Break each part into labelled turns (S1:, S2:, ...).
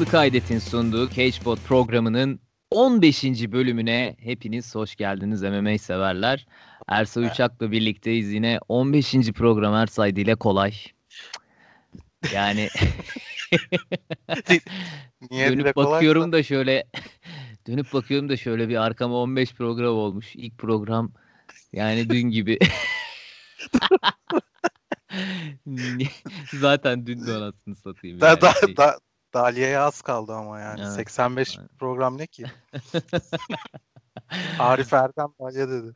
S1: Farklı Kaydet'in sunduğu CagePod programının 15. bölümüne hepiniz hoş geldiniz MMA severler. Ersa Uçak'la birlikteyiz yine 15. program Ersaydı ile kolay. Yani
S2: Niye
S1: dönüp bakıyorum da şöyle dönüp bakıyorum da şöyle bir arkama 15 program olmuş. İlk program yani dün gibi. Zaten dün de anasını satayım.
S2: Da,
S1: yani.
S2: da,
S1: Şey-
S2: da, Daliye'ye az kaldı ama yani.
S1: Evet,
S2: 85
S1: evet.
S2: program ne ki? Arif Erdem Daliye dedi.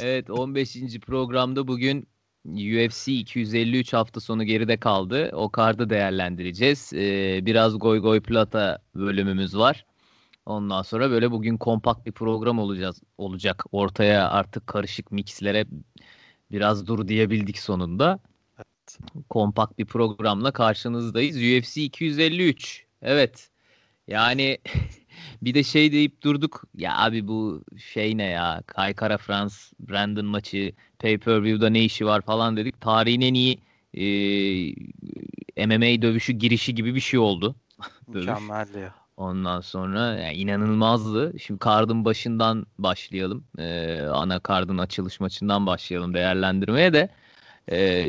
S1: evet 15. programda bugün UFC 253 hafta sonu geride kaldı. O kartı değerlendireceğiz. Ee, biraz Goy Goy Plata bölümümüz var. Ondan sonra böyle bugün kompakt bir program olacağız olacak. Ortaya artık karışık mixlere biraz dur diyebildik sonunda. Kompakt bir programla karşınızdayız. UFC 253. Evet. Yani bir de şey deyip durduk. Ya abi bu şey ne ya? Kaykara Frans Brandon maçı pay-per-view'da ne işi var falan dedik. Tarihin en iyi e, MMA dövüşü girişi gibi bir şey oldu.
S2: Mükemmeldi ya.
S1: Ondan sonra yani inanılmazdı. Şimdi kardın başından başlayalım. Ee, ana kardın açılış maçından başlayalım değerlendirmeye de. Ee,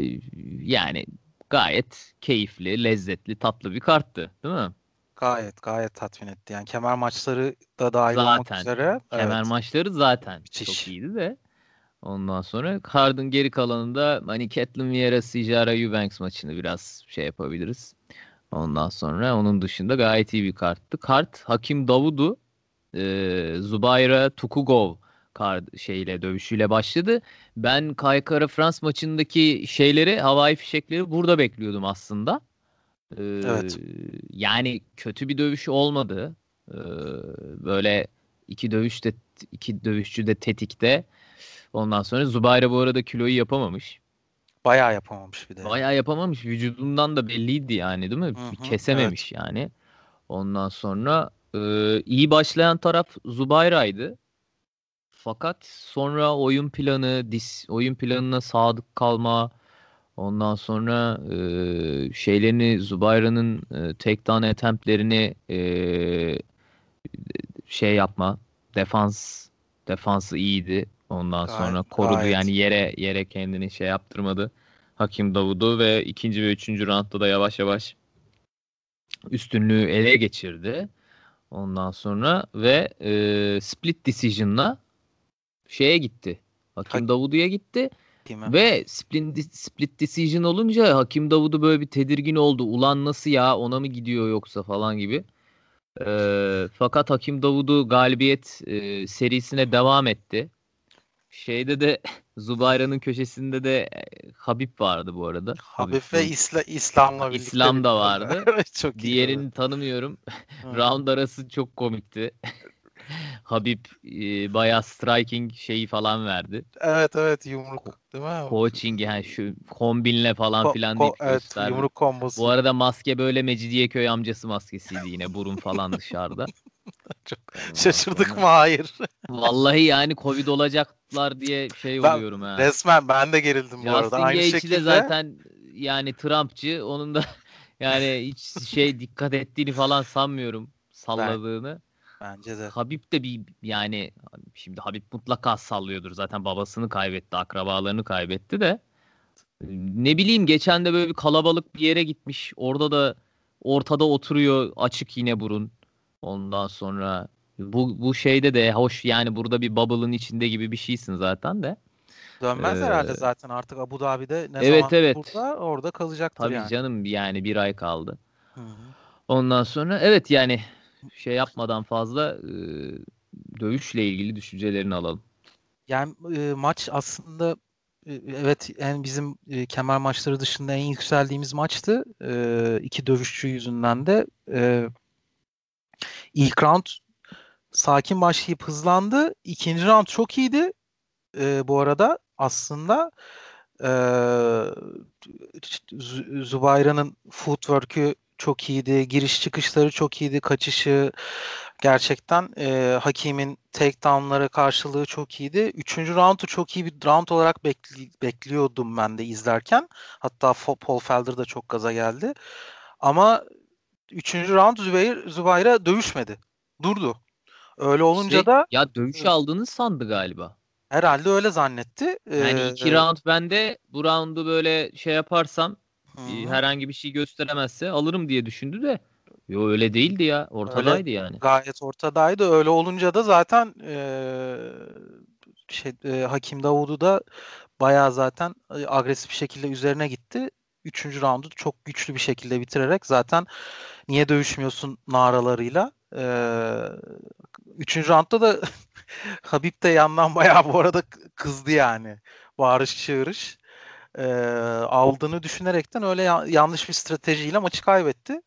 S1: yani gayet keyifli, lezzetli, tatlı bir karttı, değil mi?
S2: Gayet gayet tatmin etti. Yani kemer maçları da dahil olmak
S1: Zaten.
S2: üzere.
S1: Kemer
S2: evet.
S1: maçları zaten
S2: Müthiş.
S1: çok iyiydi de. Ondan sonra kardın geri kalanında hani Caitlyn Vieira, Sijara Eubanks maçını biraz şey yapabiliriz. Ondan sonra onun dışında gayet iyi bir karttı. Kart Hakim Davudu, e, Zubayra Tukugov kart şeyle dövüşüyle başladı. Ben Kaykara Frans maçındaki şeyleri, havai fişekleri burada bekliyordum aslında. Ee,
S2: Evet.
S1: Yani kötü bir dövüş olmadı. Ee, böyle iki dövüş de iki dövüşçü de tetikte. Ondan sonra Zubayra bu arada kiloyu yapamamış.
S2: Bayağı yapamamış bir de.
S1: Bayağı yapamamış. Vücudundan da belliydi yani değil mi?
S2: Hı hı,
S1: Kesememiş yani. Ondan sonra e, iyi başlayan taraf Zubayra'ydı. Fakat sonra oyun planı, dis, oyun planına sadık kalma, ondan sonra e, şeylerini Zubayra'nın e, takedown attemptlerini e, şey yapma, defans defansı iyiydi. Ondan
S2: Gayet-
S1: sonra korudu
S2: gayet.
S1: yani yere yere kendini şey yaptırmadı. Hakim Davud'u ve ikinci ve üçüncü roundda da yavaş yavaş üstünlüğü ele geçirdi. Ondan sonra ve e, split decision'la şeye gitti. Hakim
S2: Hak-
S1: Davudu'ya gitti ve split, split decision olunca Hakim Davudu böyle bir tedirgin oldu. Ulan nasıl ya ona mı gidiyor yoksa falan gibi. E, fakat Hakim Davudu galibiyet e, serisine devam etti. Şeyde de Zubayra'nın köşesinde de e, Habib vardı bu arada.
S2: Habib ve İsla, İslam'la birlikte.
S1: İslam da vardı.
S2: çok iyi.
S1: Diğerini tanımıyorum.
S2: Hı.
S1: Round arası çok komikti. Habib e, bayağı striking şeyi falan verdi.
S2: Evet evet yumruk değil mi?
S1: Coaching yani şu kombinle falan
S2: Ko-
S1: filan
S2: ko-
S1: deyip
S2: evet,
S1: gösterdi.
S2: yumruk kombosu.
S1: Bu arada maske böyle Mecidiyeköy amcası maskesiydi yine burun falan dışarıda.
S2: Çok Şaşırdık mı? Hayır.
S1: Vallahi yani Covid olacaklar diye şey
S2: Ben
S1: oluyorum ha.
S2: Resmen ben de gerildim bu arada.
S1: Justin
S2: Aynı
S1: Gaethje
S2: şekilde.
S1: de zaten yani Trumpçı. Onun da yani hiç şey dikkat ettiğini falan sanmıyorum salladığını.
S2: Bence de.
S1: Habib de bir yani şimdi Habib mutlaka sallıyordur. Zaten babasını kaybetti, akrabalarını kaybetti de. Ne bileyim geçen de böyle bir kalabalık bir yere gitmiş. Orada da ortada oturuyor açık yine burun. Ondan sonra bu bu şeyde de hoş yani burada bir bubble'ın içinde gibi bir şeysin zaten de.
S2: Dönmez
S1: Ee,
S2: herhalde zaten artık Abu Dhabi'de ne
S1: evet,
S2: zaman
S1: evet.
S2: burada orada kalacaktır
S1: Tabii
S2: yani.
S1: canım yani bir ay kaldı.
S2: Hı hı.
S1: Ondan sonra evet yani şey yapmadan fazla e, dövüşle ilgili düşüncelerini alalım.
S2: Yani e, maç aslında e, evet yani bizim e, kemer maçları dışında en yükseldiğimiz maçtı. E, iki dövüşçü yüzünden de e, ilk round sakin başlayıp hızlandı. İkinci round çok iyiydi. E, bu arada aslında e, Zubayra'nın footwork'ü çok iyiydi. Giriş çıkışları çok iyiydi. Kaçışı gerçekten e, Hakim'in takedown'lara karşılığı çok iyiydi. Üçüncü roundu çok iyi bir round olarak bekli, bekliyordum ben de izlerken. Hatta Paul Felder da çok gaza geldi. Ama üçüncü round Zübeyir, Zübeyir'e dövüşmedi. Durdu. Öyle olunca
S1: Şey,
S2: da
S1: ya dövüş aldığını sandı galiba.
S2: herhalde öyle zannetti.
S1: Yani
S2: Ee,
S1: iki round bende bu roundu böyle şey yaparsam
S2: hı
S1: e,
S2: hı.
S1: herhangi bir şey gösteremezse alırım diye düşündü de. Yo öyle değildi ya. Ortadaydı yani.
S2: gayet ortadaydı. Öyle olunca da zaten eee, şey eee, Hakim Davudu da bayağı zaten e, agresif bir şekilde üzerine gitti. Üçüncü roundu çok güçlü bir şekilde bitirerek zaten niye dövüşmüyorsun naralarıyla. Eee üçüncü roundda da Habib de yandan bayağı bu arada kızdı yani. Bağırış çığırış. Eee, aldığını düşünerekten öyle ya- yanlış bir stratejiyle maçı kaybetti.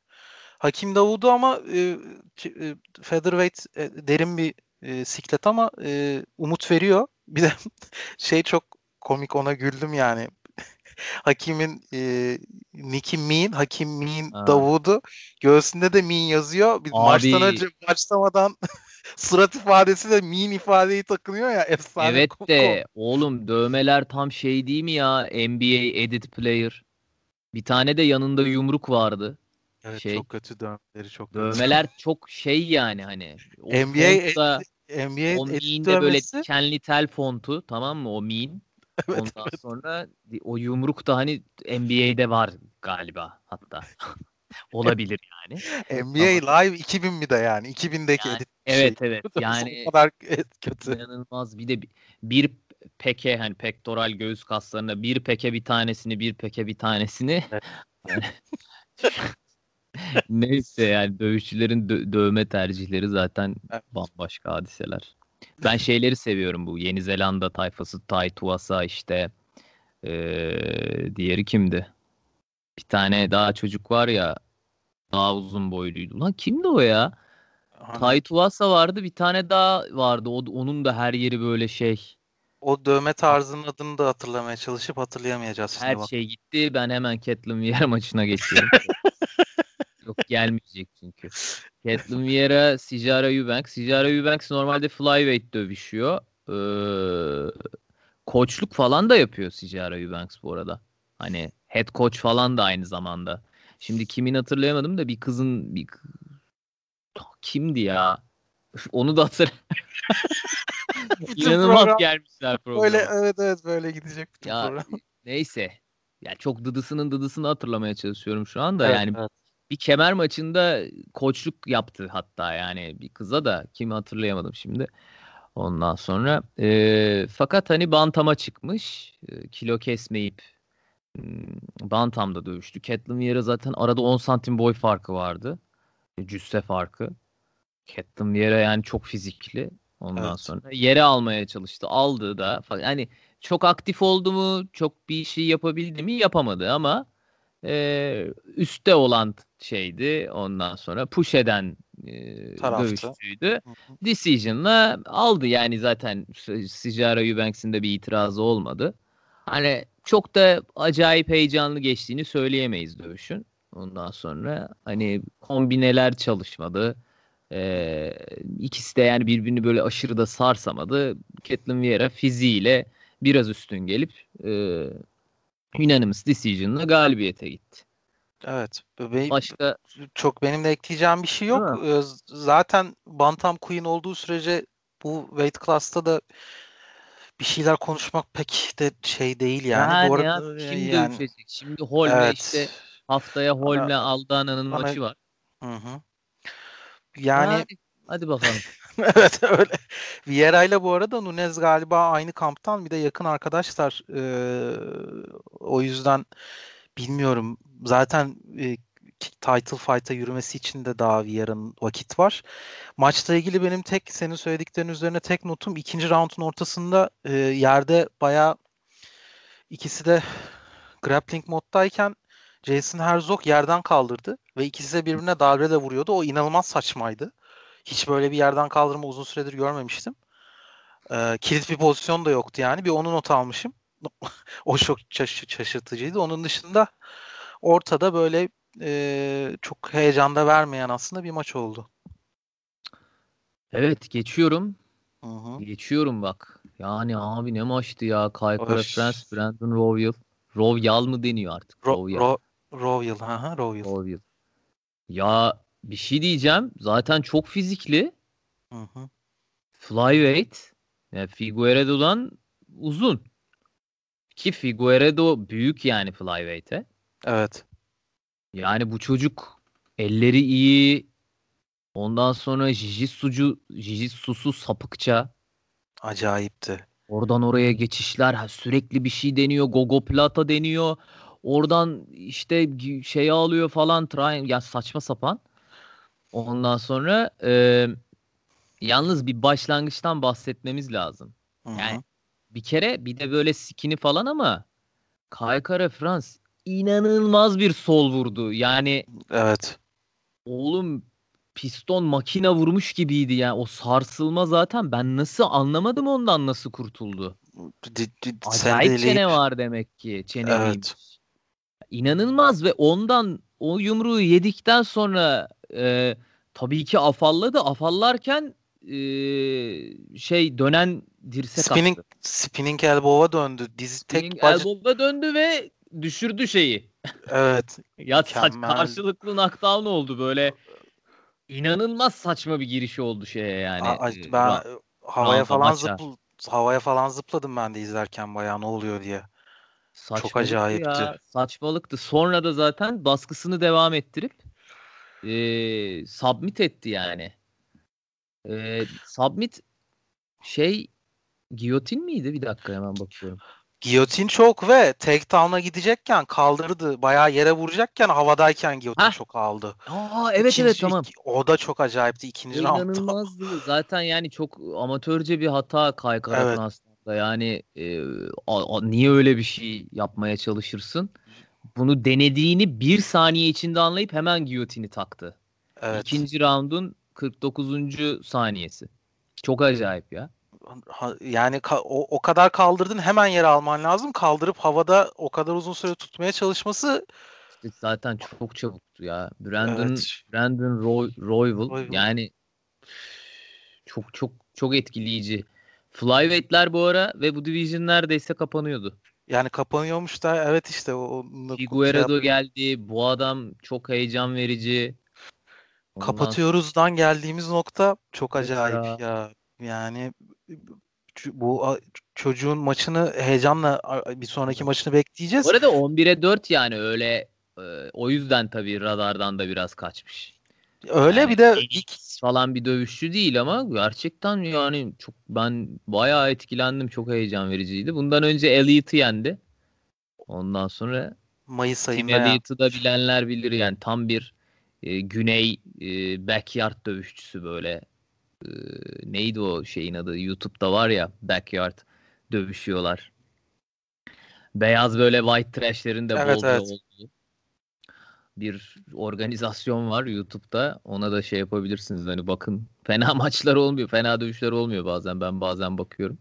S2: Hakim Davudu ama e, e, featherweight e, derin bir e, siklet ama e, umut veriyor. Bir de şey çok komik ona güldüm yani. Hakim'in e, Nicky Mean, Hakim Mean
S1: Ha.
S2: Davudu göğsünde de Mean yazıyor. Bir maçtan
S1: Abi.
S2: önce başlamadan surat ifadesi de Mean ifadeyi takınıyor ya efsane.
S1: Evet
S2: ko-
S1: de oğlum dövmeler tam şey değil mi ya? NBA edit player. Bir tane de yanında yumruk vardı.
S2: Evet
S1: şey,
S2: çok kötü dövmeleri çok kötü.
S1: Dövmeler çok şey yani hani. O
S2: NBA
S1: fontta,
S2: NBA
S1: o
S2: edit
S1: de böyle dikenli tel fontu tamam mı o mean.
S2: Evet,
S1: Ondan sonra di- o yumruk da hani NBA'de var galiba hatta. Olabilir yani.
S2: NBA Live 2000 mi de yani 2000'deki
S1: Yani,
S2: edit
S1: Evet evet
S2: şey.
S1: yani
S2: o kadar kötü.
S1: inanılmaz bir de bir, bir peke hani pektoral göğüs kaslarında bir peke bir tanesini bir peke bir tanesini
S2: Evet.
S1: Neyse yani dövüşçülerin dö- dövme tercihleri zaten
S2: Evet.
S1: bambaşka hadiseler. Ben şeyleri seviyorum bu Yeni Zelanda tayfası Tai Tuasa işte eee, diğeri kimdi? Bir tane daha çocuk var ya daha uzun boyluydu. Lan kimdi o ya? Tai Tuasa vardı bir tane daha vardı. O, onun da her yeri böyle şey.
S2: o dövme tarzının adını da hatırlamaya çalışıp hatırlayamayacağız şimdi
S1: Her
S2: bak.
S1: şey gitti. Ben hemen Caitlyn Vieira maçına geçiyorum. Yok gelmeyecek çünkü. Caitlyn Vieira, Sijara Eubanks. Sijara Eubanks normalde flyweight dövüşüyor. Ee, koçluk falan da yapıyor Sijara Eubanks bu arada. Hani head coach falan da aynı zamanda. Şimdi kimin hatırlayamadım da bir kızın bir kimdi ya? Onu da hatır.
S2: Bütün
S1: İnanılmaz
S2: program
S1: gelmişler programa.
S2: Böyle evet evet böyle gidecek bütün
S1: Ya
S2: program.
S1: neyse. Ya çok dıdısının dıdısını hatırlamaya çalışıyorum şu anda.
S2: Evet,
S1: yani
S2: evet.
S1: bir kemer maçında koçluk yaptı hatta yani bir kıza da kimi hatırlayamadım şimdi. Ondan sonra e, fakat hani bantama çıkmış. E, kilo kesmeyip bantamda dövüştü. Caitlyn Vieira zaten arada 10 santim boy farkı vardı. E, Cüsse farkı. Caitlyn Vieira yani çok fizikli. Ondan
S2: Evet.
S1: sonra yere almaya çalıştı. Aldı da. Hani çok aktif oldu mu, çok bir şey yapabildi mi yapamadı ama e, üstte olan şeydi. Ondan sonra push eden e,
S2: Taraftı.
S1: dövüşçüydü.
S2: Hı hı.
S1: Decision'la aldı yani zaten Sijara Eubanks'in de bir itirazı olmadı. Hani çok da acayip heyecanlı geçtiğini söyleyemeyiz dövüşün. Ondan sonra hani kombineler çalışmadı. Ee, ikisi de yani birbirini böyle aşırı da sarsamadı. Caitlyn Vieira fiziğiyle biraz üstün gelip e, unanimous decision'la galibiyete gitti.
S2: Evet. Be-
S1: Başka
S2: çok benim de ekleyeceğim bir şey yok. Zaten Bantam Queen olduğu sürece bu weight class'ta da bir şeyler konuşmak pek de şey değil yani. Bu
S1: yani
S2: arada
S1: ya, kim
S2: yani
S1: dövüşecek? Şimdi Holme
S2: evet.
S1: işte haftaya Holme Aldana'nın
S2: bana-
S1: maçı var.
S2: Hı hı. Yani
S1: Yani hadi bakalım.
S2: evet öyle. Vieira ile bu arada Nunez galiba aynı kamptan bir de yakın arkadaşlar. Ee, o yüzden bilmiyorum. Zaten e, title fight'a yürümesi için de daha Vieira'nın vakit var. Maçla ilgili benim tek senin söylediklerin üzerine tek notum ikinci roundun ortasında e, yerde bayağı ikisi de grappling moddayken Jason Herzog yerden kaldırdı ve ikisi de birbirine darbe de vuruyordu. O inanılmaz saçmaydı. Hiç böyle bir yerden kaldırma uzun süredir görmemiştim. Ee, kilit bir pozisyon da yoktu yani. Bir onu not almışım. o çok şaş- şaşırtıcıydı. Onun dışında ortada böyle e, çok heyecanda vermeyen aslında bir maç oldu.
S1: Evet geçiyorum.
S2: Hı hı.
S1: Geçiyorum bak. Yani abi ne maçtı ya. Kaykara France, Brandon Royal. Royal mı deniyor artık?
S2: Ro- Royal. Ro- Royal. Hı, Royal.
S1: Royal. Ya bir şey diyeceğim. Zaten çok fizikli.
S2: Hı hı.
S1: Flyweight. Yani Figueredo'dan uzun. Ki Figueredo büyük yani Flyweight'e.
S2: Evet.
S1: Yani bu çocuk elleri iyi. Ondan sonra Jijitsucu, Jijitsusu sapıkça.
S2: Acayipti.
S1: Oradan oraya geçişler sürekli bir şey deniyor. Gogo Plata deniyor. Oradan işte şey alıyor falan. Try, ya saçma sapan. Ondan sonra e, yalnız bir başlangıçtan bahsetmemiz lazım.
S2: Hı-hı.
S1: Yani bir kere bir de böyle skini falan ama Kaykara Frans inanılmaz bir sol vurdu. Yani
S2: evet.
S1: Oğlum piston makina vurmuş gibiydi yani o sarsılma zaten ben nasıl anlamadım ondan nasıl kurtuldu.
S2: D- d-
S1: Acayip çene var demek ki çene evet. İnanılmaz ve ondan o yumruğu yedikten sonra e, tabii ki afalladı. Afallarken e, şey dönen dirsek
S2: spinning,
S1: attı.
S2: Spinning elbow'a döndü. Dizi
S1: spinning tek bac... elbow'a döndü ve düşürdü şeyi.
S2: Evet.
S1: ya saç, karşılıklı knockdown oldu böyle. İnanılmaz saçma bir girişi oldu şeye yani.
S2: A, e, ben ra- havaya falan zıpl havaya falan zıpladım ben de izlerken bayağı ne oluyor diye.
S1: Saçmalıktı Çok acayipti. Ya, saçmalıktı. Sonra da zaten baskısını devam ettirip e, submit etti yani. E, submit şey giyotin miydi? Bir dakika hemen bakıyorum.
S2: Giyotin çok ve takedown'a gidecekken kaldırdı. Bayağı yere vuracakken havadayken giyotin çok aldı.
S1: Aa evet İkinci, evet tamam.
S2: O da çok acayipti ikinci roundda.
S1: İnanılmazdı. Zaten yani çok amatörce bir hata Kaykara evet. aslında. Yani e, a, a, niye öyle bir şey yapmaya çalışırsın? Bunu denediğini bir saniye içinde anlayıp hemen giyotini taktı. Evet. İkinci roundun 49. saniyesi. Çok acayip ya
S2: yani o, o kadar kaldırdın hemen yere alman lazım. Kaldırıp havada o kadar uzun süre tutmaya çalışması
S1: işte zaten çok çabuktu ya. Brandon evet. Brandon Roy, Royval, Royval yani çok çok çok etkileyici. Flyweight'ler bu ara ve bu division neredeyse kapanıyordu.
S2: Yani kapanıyormuş da evet işte o
S1: Figueredo şey geldi. Bu adam çok heyecan verici.
S2: Ondan Kapatıyoruzdan geldiğimiz nokta çok acayip ya. ya. Yani bu çocuğun maçını heyecanla bir sonraki maçını bekleyeceğiz.
S1: Bu arada 11'e 4 yani öyle o yüzden tabii radardan da biraz kaçmış.
S2: Öyle yani bir de
S1: ilk falan bir dövüşçü değil ama gerçekten yani çok ben bayağı etkilendim. Çok heyecan vericiydi. Bundan önce Elliot'ı yendi. Ondan sonra
S2: Mayıs ayında
S1: Tim Elliott'ı da bilenler bilir yani tam bir e, güney e, backyard dövüşçüsü böyle e, neydi o şeyin adı? YouTube'da var ya Backyard dövüşüyorlar. Beyaz böyle white trash'lerin de evet, evet. olduğu bir organizasyon var YouTube'da. Ona da şey yapabilirsiniz. Hani bakın fena maçlar olmuyor. Fena dövüşler olmuyor bazen. Ben bazen bakıyorum.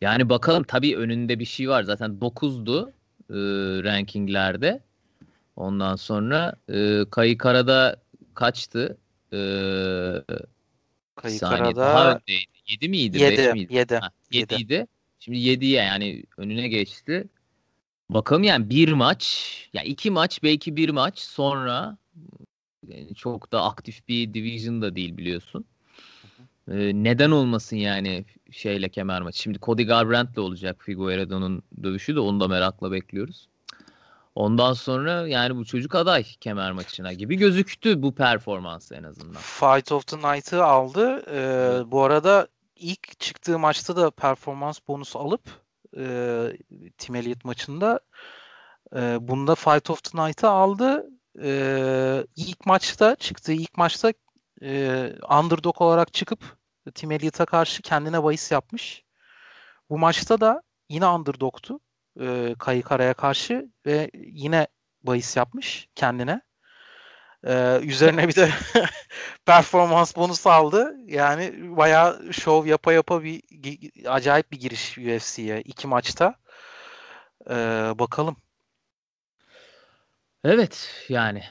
S1: Yani bakalım tabii önünde bir şey var. Zaten 9'du e, rankinglerde. Ondan sonra e, Kayıkara'da kaçtı? E,
S2: Kayıkara'da daha
S1: öndeydi. 7 miydi?
S2: 7, 5 miydi? 7.
S1: Ha, 7 idi. Şimdi 7'ye yani önüne geçti. Bakalım yani bir maç, ya yani iki maç belki bir maç sonra yani çok da aktif bir division da değil biliyorsun. Ee, neden olmasın yani şeyle kemer maçı. Şimdi Cody Garbrandt'le olacak Figueiredo'nun dövüşü de onu da merakla bekliyoruz. Ondan sonra yani bu çocuk aday kemer maçına gibi gözüktü bu performans en azından.
S2: Fight of the Night'ı aldı. Ee. Bu arada ilk çıktığı maçta da performans bonusu alıp e, Tim Elliott maçında e, bunda Fight of the Night'ı aldı. E, ilk maçta çıktığı ilk maçta e, underdog olarak çıkıp Tim Elliott'a karşı kendine bahis yapmış. Bu maçta da yine underdog'tu e, Kayıkara'ya karşı ve yine bahis yapmış kendine. Ee, üzerine bir de performans bonusu aldı. Yani bayağı şov yapa yapa bir acayip bir giriş UFC'ye iki maçta. Ee, bakalım.
S1: Evet yani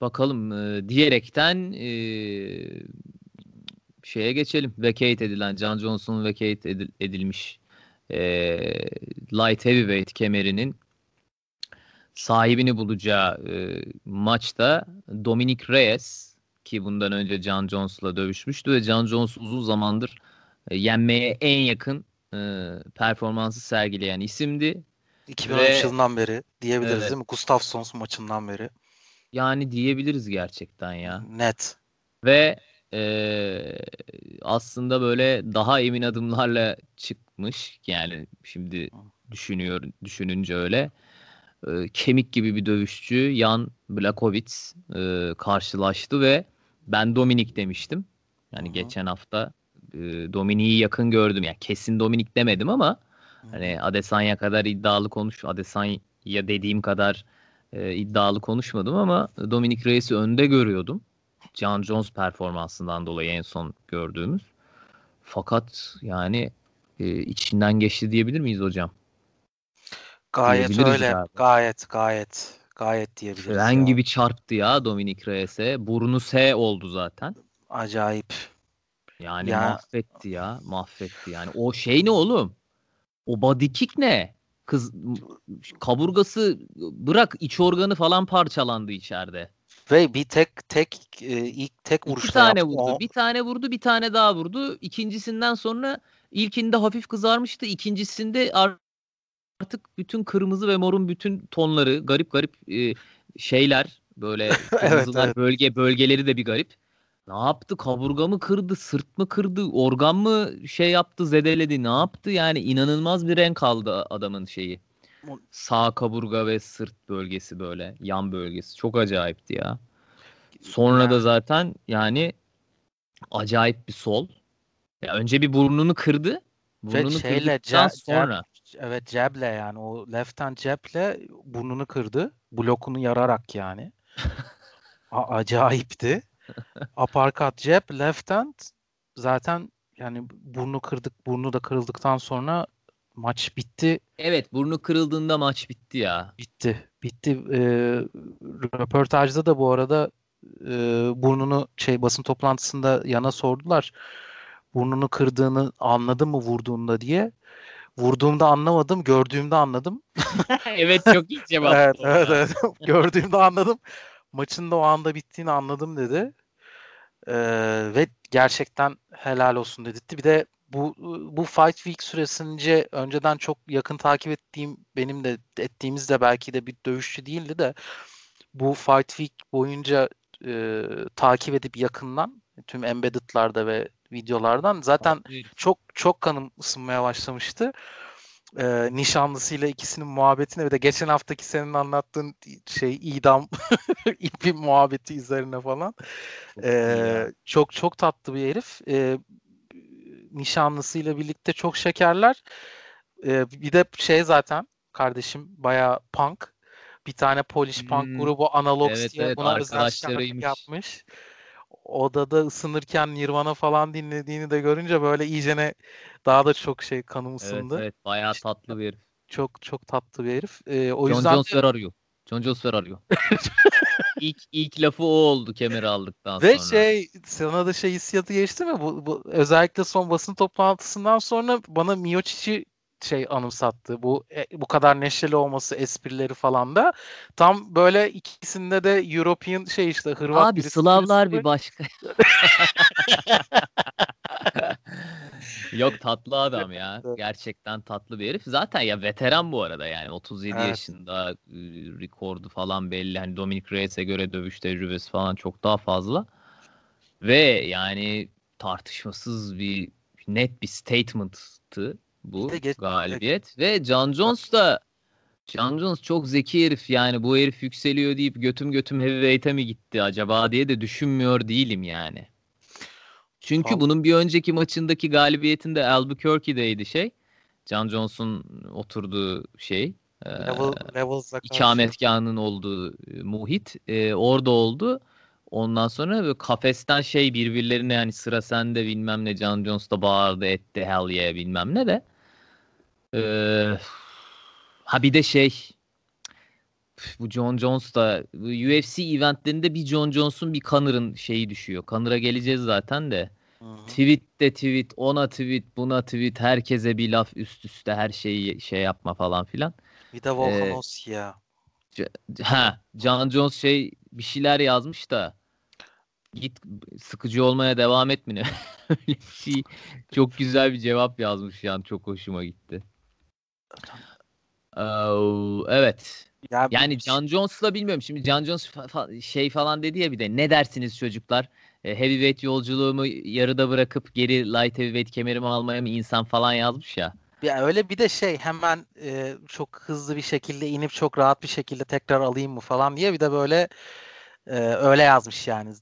S1: bakalım e, diyerekten e, şeye geçelim. Vacate edilen, John Johnson vacate edil, edilmiş e, light heavyweight kemerinin sahibini bulacağı e, maçta Dominic Reyes ki bundan önce John Jones'la dövüşmüştü ve John Jones uzun zamandır e, yenmeye en yakın e, performansı sergileyen isimdi.
S2: 2013 ve, yılından beri diyebiliriz evet. değil mi? Gustafsson maçından beri.
S1: Yani diyebiliriz gerçekten ya.
S2: Net.
S1: Ve e, aslında böyle daha emin adımlarla çıkmış. Yani şimdi düşünüyor düşününce öyle. E, kemik gibi bir dövüşçü Jan Blakovic e, karşılaştı ve ben Dominik demiştim. Yani Hı-hı. geçen hafta e, Dominik'i yakın gördüm. Yani kesin Dominik demedim ama Hı-hı. hani Adesanya kadar iddialı konuş Adesanya dediğim kadar e, iddialı konuşmadım ama Dominic Reyes'i önde görüyordum. John Jones performansından dolayı en son gördüğümüz. Fakat yani e, içinden geçti diyebilir miyiz hocam?
S2: Gayet öyle. Galiba. Gayet gayet gayet diyebiliriz.
S1: Fren ya. gibi çarptı ya Dominic Reyes'e. Burnu S oldu zaten.
S2: Acayip.
S1: Yani ya. mahvetti ya. Mahvetti yani. O şey ne oğlum? O body kick ne? Kız kaburgası bırak iç organı falan parçalandı içeride.
S2: Ve bir tek tek e, ilk tek vuruşta
S1: İki tane vurdu. O... Bir tane vurdu, bir tane daha vurdu. İkincisinden sonra ilkinde hafif kızarmıştı. İkincisinde artık bütün kırmızı ve morun bütün tonları garip garip e, şeyler böyle evet, evet. bölge bölgeleri de bir garip. Ne yaptı? Kaburga mı kırdı? Sırt mı kırdı? Organ mı şey yaptı? Zedeledi? Ne yaptı? Yani inanılmaz bir renk aldı adamın şeyi. Sağ kaburga ve sırt bölgesi böyle. Yan bölgesi. Çok acayipti ya. Sonra da zaten yani acayip bir sol. Ya önce bir burnunu kırdı. Burnunu
S2: şeyle, kırdıktan ce- sonra. evet ceble yani o left hand ceple burnunu kırdı. Blokunu yararak yani. A- acayipti. Aparkat cep, left hand zaten yani burnu kırdık, burnu da kırıldıktan sonra maç bitti.
S1: Evet, burnu kırıldığında maç bitti ya.
S2: Bitti. Bitti. Ee, röportajda da bu arada e, burnunu şey basın toplantısında yana sordular. Burnunu kırdığını anladı mı vurduğunda diye. Vurduğumda anlamadım, gördüğümde anladım.
S1: evet çok iyi cevap.
S2: evet, evet, evet. Gördüğümde anladım. Maçın da o anda bittiğini anladım dedi. Ee, ve gerçekten helal olsun dedirtti. Bir de bu bu Fight Week süresince önceden çok yakın takip ettiğim benim de ettiğimiz de belki de bir dövüşçü değildi de bu Fight Week boyunca e, takip edip yakından tüm embedded'larda ve videolardan zaten çok çok kanım ısınmaya başlamıştı e, nişanlısıyla ikisinin muhabbetine ve de geçen haftaki senin anlattığın şey idam ipi muhabbeti üzerine falan. E, çok çok tatlı bir herif. E, nişanlısıyla birlikte çok şekerler. E, bir de şey zaten kardeşim baya punk. Bir tane Polish punk hmm. grubu Analogs evet, diye evet, buna özel yapmış odada ısınırken Nirvana falan dinlediğini de görünce böyle iyicene daha da çok şey kanım ısındı.
S1: Evet, evet bayağı tatlı bir herif.
S2: Çok çok tatlı bir herif. Ee,
S1: o John yüzden Jones de... arıyor. John Jones arıyor. İlk ilk lafı o oldu kemeri aldıktan
S2: Ve
S1: sonra.
S2: Ve şey sana da şey hissiyatı geçti mi? Bu, bu özellikle son basın toplantısından sonra bana Miocic'i şey anımsattı. Bu e, bu kadar neşeli olması, esprileri falan da tam böyle ikisinde de European şey işte Hırvat
S1: Abi Slavlar bir başka. Yok tatlı adam ya. Gerçekten tatlı bir herif. Zaten ya veteran bu arada yani 37 evet. yaşında rekordu falan belli. Hani Dominic Reyes'e göre dövüş tecrübesi falan çok daha fazla. Ve yani tartışmasız bir net bir statement'tı bu galibiyet. Ve John Jones da John Jones çok zeki herif yani bu herif yükseliyor deyip götüm götüm heavyweight'e mi gitti acaba diye de düşünmüyor değilim yani. Çünkü tamam. bunun bir önceki maçındaki galibiyetinde Albuquerque'deydi şey. John Jones'un oturduğu şey. Level, e, ikametgahının olduğu muhit. E, orada oldu. Ondan sonra böyle kafesten şey birbirlerine yani sıra sende bilmem ne John Jones da bağırdı etti hell yeah bilmem ne de. Ee, ha bir de şey bu John Jones da UFC eventlerinde bir John Jones'un bir Connor'ın şeyi düşüyor. Connor'a geleceğiz zaten de. Hı-hı. Tweet de tweet, ona tweet, buna tweet, herkese bir laf üst üste her şeyi şey yapma falan filan.
S2: Bir de Volkanovski ee, ya.
S1: Ha, John Jones şey bir şeyler yazmış da git sıkıcı olmaya devam et mi ne? Öyle bir şey çok güzel bir cevap yazmış yani çok hoşuma gitti. Ee, evet. Ya yani John Jones'la bilmiyorum. Şimdi John Jones fa- şey falan dedi ya bir de ne dersiniz çocuklar? E, heavyweight yolculuğumu yarıda bırakıp geri light heavyweight kemerimi almaya mı insan falan yazmış ya.
S2: Ya öyle bir de şey hemen e, çok hızlı bir şekilde inip çok rahat bir şekilde tekrar alayım mı falan diye bir de böyle e, öyle yazmış yani.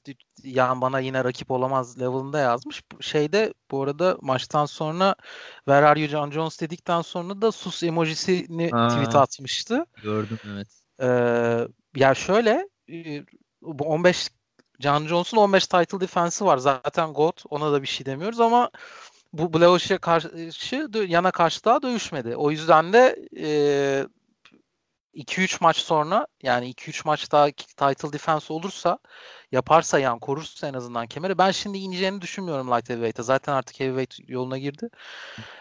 S2: Yan bana yine rakip olamaz level'ında yazmış. Şeyde bu arada maçtan sonra Where are you John Jones dedikten sonra da sus emojisini ha, tweet atmıştı.
S1: Gördüm evet.
S2: E, ya şöyle e, bu 15 John Jones'un 15 title defense'i var. Zaten GOAT. Ona da bir şey demiyoruz ama bu Blausch'e karşı yana karşı daha dövüşmedi. O yüzden de e, 2-3 maç sonra yani 2-3 maç daha title defense olursa yaparsa yani korursa en azından kemeri ben şimdi ineceğini düşünmüyorum light heavyweight'e. Zaten artık heavyweight yoluna girdi.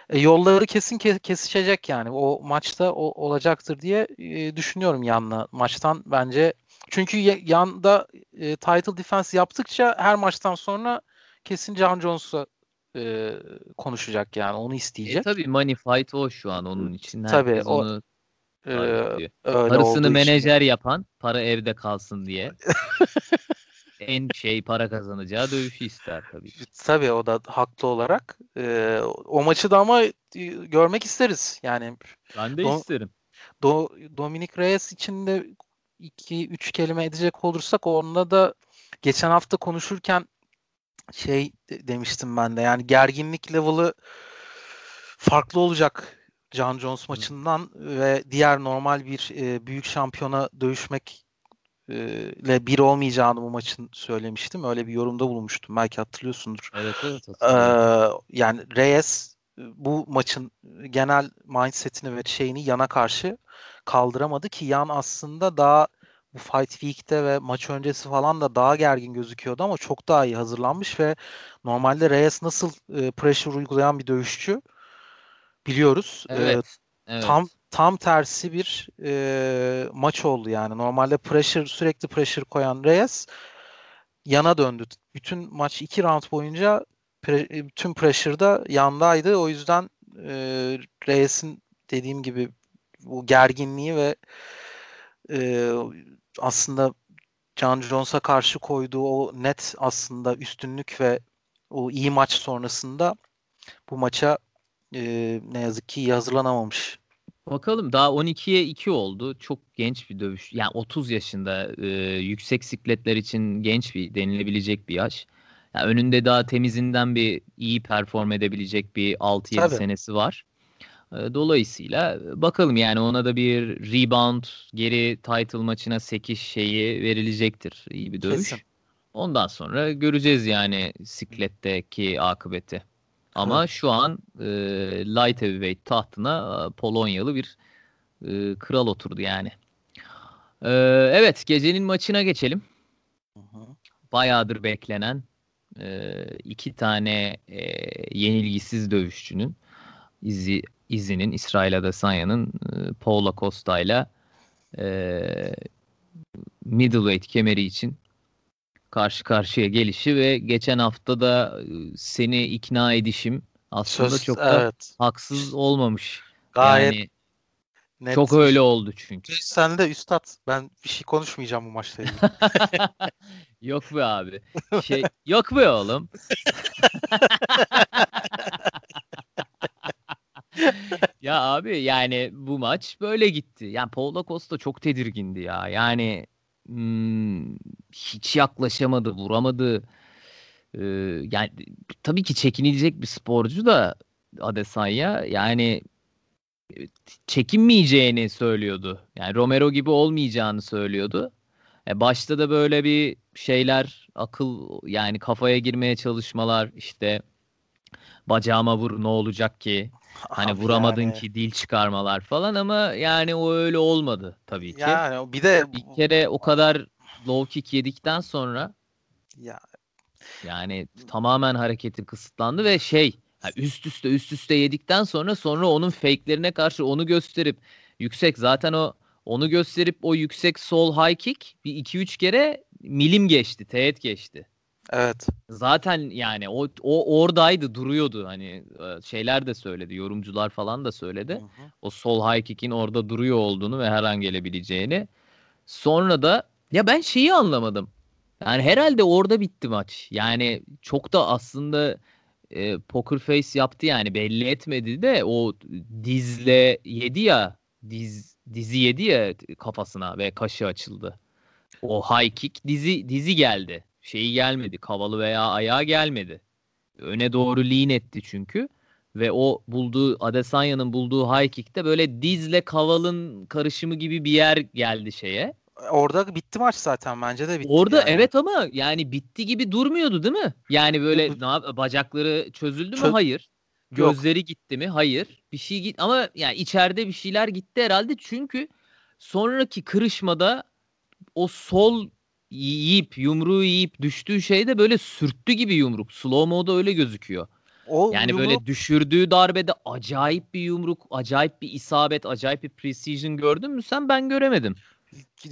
S2: E, yolları kesin ke- kesişecek yani. O maçta o, olacaktır diye e, düşünüyorum yanına. Maçtan bence çünkü yanda e, title defense yaptıkça her maçtan sonra kesin John Jones'a e, konuşacak yani onu isteyecek. E,
S1: tabii money fight o şu an onun için.
S2: Herkes tabii o onu
S1: e, öyle Parasını menajer için. yapan para evde kalsın diye. en şey para kazanacağı dövüşü ister tabii.
S2: Tabii o da haklı olarak. E, o maçı da ama görmek isteriz. Yani
S1: ben de Do- isterim.
S2: Do Dominic Reyes için de iki üç kelime edecek olursak onunla da geçen hafta konuşurken şey demiştim ben de yani gerginlik level'ı farklı olacak John Jones maçından ve diğer normal bir e, büyük şampiyona dövüşmek ile bir olmayacağını bu maçın söylemiştim. Öyle bir yorumda bulmuştum. Belki hatırlıyorsundur.
S1: Evet evet.
S2: Ee, yani Reyes bu maçın genel mindsetini ve şeyini yana karşı kaldıramadı ki Yan aslında daha bu Fight Week'te ve maç öncesi falan da daha gergin gözüküyordu ama çok daha iyi hazırlanmış ve normalde Reyes nasıl e, pressure uygulayan bir dövüşçü biliyoruz.
S1: Evet. E, evet.
S2: Tam tam tersi bir e, maç oldu yani. Normalde pressure sürekli pressure koyan Reyes yana döndü. Bütün maç iki round boyunca pre, bütün pressure'da yandaydı. O yüzden e, Reyes'in dediğim gibi bu gerginliği ve e, aslında John Jones'a karşı koyduğu o net aslında üstünlük ve o iyi maç sonrasında bu maça e, ne yazık ki hazırlanamamış.
S1: Bakalım daha 12'ye 2 oldu. Çok genç bir dövüş. Yani 30 yaşında e, yüksek sikletler için genç bir denilebilecek bir yaş. Yani önünde daha temizinden bir iyi perform edebilecek bir 6-7 senesi var. Dolayısıyla bakalım yani ona da bir rebound geri title maçına 8 şeyi verilecektir. İyi bir dövüş. Kesin. Ondan sonra göreceğiz yani sikletteki akıbeti. Ama evet. şu an e, light heavyweight tahtına Polonyalı bir e, kral oturdu yani. E, evet gecenin maçına geçelim. Hı. Bayağıdır beklenen e, iki tane e, yenilgisiz dövüşçünün izi izinin İsrail Adesanya'nın e, Paula Costa ile e, middleweight kemeri için karşı karşıya gelişi ve geçen hafta da seni ikna edişim aslında Söz, çok da evet. haksız olmamış. Gayet yani net. çok öyle oldu çünkü.
S2: Sen de üstad ben bir şey konuşmayacağım bu maçta
S1: yok be abi. Şey yok be oğlum. ya abi yani bu maç böyle gitti. Yani Paulo Costa çok tedirgindi ya. Yani hmm, hiç yaklaşamadı, vuramadı. Ee, yani tabii ki çekinilecek bir sporcu da Adesanya. Yani çekinmeyeceğini söylüyordu. Yani Romero gibi olmayacağını söylüyordu. E başta da böyle bir şeyler akıl yani kafaya girmeye çalışmalar işte bacağıma vur ne olacak ki Hani
S2: Abi
S1: vuramadın
S2: yani-
S1: ki dil çıkarmalar falan ama yani o öyle olmadı tabii ki.
S2: Yani bir de
S1: Bir kere o kadar low kick yedikten sonra
S2: ya
S1: yani tamamen hareketi kısıtlandı ve şey üst üste üst üste yedikten sonra sonra onun fake'lerine karşı onu gösterip yüksek zaten o onu gösterip o yüksek sol high kick bir 2-3 kere milim geçti, teğet geçti.
S2: evet.
S1: Zaten yani o, o oradaydı, duruyordu. Hani e, şeyler de söyledi, yorumcular falan da söyledi.
S2: Hı hı.
S1: O sol high kick'in orada duruyor olduğunu ve her an gelebileceğini. Sonra da ya ben şeyi anlamadım. Yani herhalde orada bitti maç. Yani çok da aslında e, poker face yaptı yani belli etmedi de o dizle yedi ya diz dizi yedi ya kafasına ve kaşı açıldı. O high kick dizi dizi geldi. Şeyi gelmedi. Kavalı veya ayağı gelmedi. Öne doğru lean etti çünkü. Ve o bulduğu Adesanya'nın bulduğu high kick'te böyle dizle kavalın karışımı gibi bir yer geldi şeye.
S2: Orada bitti maç zaten bence de bitti.
S1: Orada
S2: yani.
S1: evet ama yani bitti gibi durmuyordu değil mi? Yani böyle
S2: Yok.
S1: ne yap- bacakları çözüldü mü?
S2: Çö-
S1: Hayır.
S2: Yok.
S1: Gözleri gitti mi? Hayır. Bir şey git ama yani içeride bir şeyler gitti herhalde çünkü sonraki kırışmada o sol yiyip yumruğu yiyip düştüğü şeyde böyle sürttü gibi yumruk. Slow mo'da öyle gözüküyor.
S2: O
S1: Yani
S2: yumruk-
S1: böyle düşürdüğü darbede acayip bir yumruk, acayip bir isabet, acayip bir precision gördün mü sen? Ben göremedim.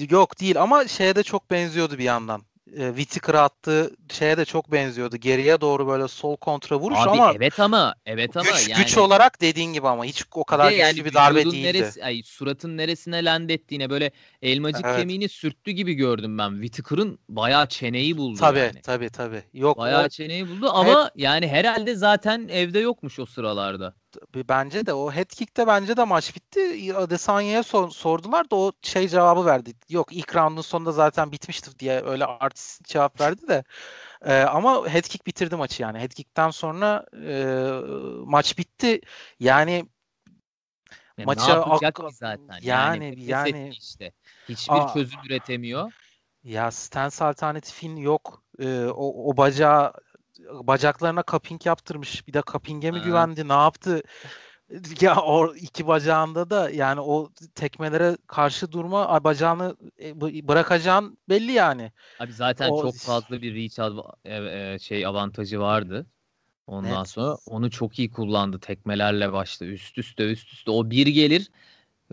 S2: Yok değil ama şeye de çok benziyordu bir yandan. E, Whittaker'a attığı şeye de çok benziyordu. Geriye doğru böyle sol kontra vuruş
S1: Abi
S2: ama
S1: evet ama evet ama
S2: güç,
S1: yani
S2: güç olarak dediğin gibi ama hiç o kadar güçlü bir darbe değildi.
S1: Neresi, ay, suratın neresine land ettiğine böyle elmacık
S2: Evet.
S1: kemiğini sürttü gibi gördüm ben. Whittaker'ın bayağı çeneyi buldu
S2: Tabii
S1: yani.
S2: tabii tabii. Yok
S1: Bayağı
S2: o,
S1: çeneyi buldu ama yani herhalde zaten evde yokmuş o sıralarda.
S2: Bence de o head kick'te bence de maç bitti. Adesanya'ya sor- sordular da o şey cevabı verdi. Yok ilk roundun sonunda zaten bitmiştir diye öyle artist cevap verdi de. Ee, ama head kick bitirdi maçı yani. Head kick'ten sonra e, maç bitti. Yani
S1: Yani
S2: Maça
S1: ne yapacak
S2: ak-
S1: zaten?
S2: yani- yani-
S1: etti işte. Hiçbir
S2: Aa.
S1: çözüm üretemiyor.
S2: Ya stance alternatifin yok. Ee, o, o bacağı bacaklarına cupping yaptırmış. Bir de cupping'e mi
S1: Ha.
S2: güvendi? Ne yaptı? Ya o iki bacağında da yani o tekmelere karşı durma bacağını e, bırakacağın belli yani.
S1: Abi zaten
S2: O-
S1: çok fazla bir reach av- e- e, şey avantajı vardı. Ondan
S2: Net.
S1: sonra onu çok iyi kullandı. Tekmelerle başla üst üste üst üste. O bir gelir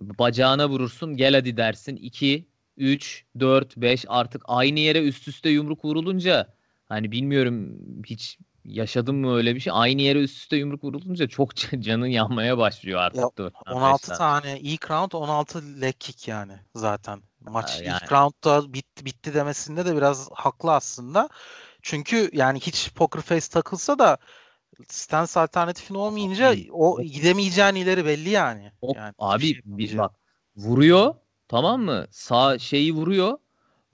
S1: bacağına vurursun gel hadi dersin. 2, 3, 4, 5 artık aynı yere üst üste yumruk vurulunca hani bilmiyorum hiç yaşadın mı öyle bir şey. Aynı yere üst üste yumruk vurulunca çok canın yanmaya başlıyor artık.
S2: Ya,
S1: Dur,
S2: 16
S1: arkadaşlar.
S2: tane ilk round 16 leg kick yani zaten. Maç
S1: yani.
S2: ilk roundda bitti, bitti demesinde de biraz haklı aslında. Çünkü yani hiç poker face takılsa da stance alternatifin olmayınca o gidemeyeceğin ileri belli yani.
S1: Hop,
S2: yani
S1: abi
S2: şey
S1: bir bak vuruyor tamam mı? Sağ şeyi vuruyor.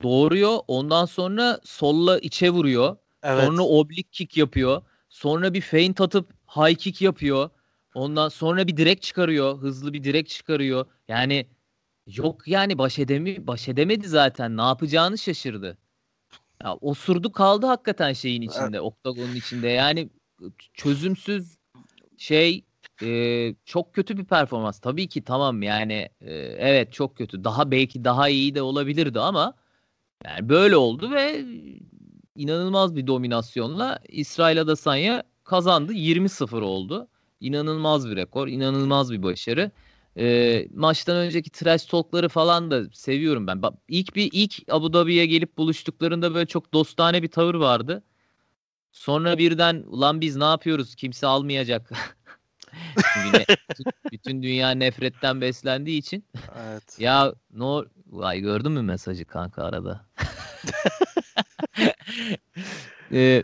S1: Doğruyor. Ondan sonra solla içe vuruyor.
S2: Evet.
S1: Sonra oblik kick yapıyor. Sonra bir feint atıp high kick yapıyor. Ondan sonra bir direk çıkarıyor. Hızlı bir direk çıkarıyor. Yani yok yani baş edemi baş edemedi zaten. Ne yapacağını şaşırdı. Ya osurdu kaldı hakikaten şeyin içinde, oktagonun içinde. Yani çözümsüz şey e, çok kötü bir performans. Tabii ki tamam yani e, evet çok kötü. Daha belki daha iyi de olabilirdi ama yani böyle oldu ve inanılmaz bir dominasyonla İsrail Adesanya kazandı. 20-0 oldu. İnanılmaz bir rekor, inanılmaz bir başarı. E, maçtan önceki trash talk'ları falan da seviyorum ben. Bak, ilk bir ilk Abu Dhabi'ye gelip buluştuklarında böyle çok dostane bir tavır vardı. Sonra birden ulan biz ne yapıyoruz? Kimse almayacak. Çünkü ne- bütün, dünya nefretten beslendiği için.
S2: Evet.
S1: Ya no vay gördün mü mesajı kanka arada? Ee,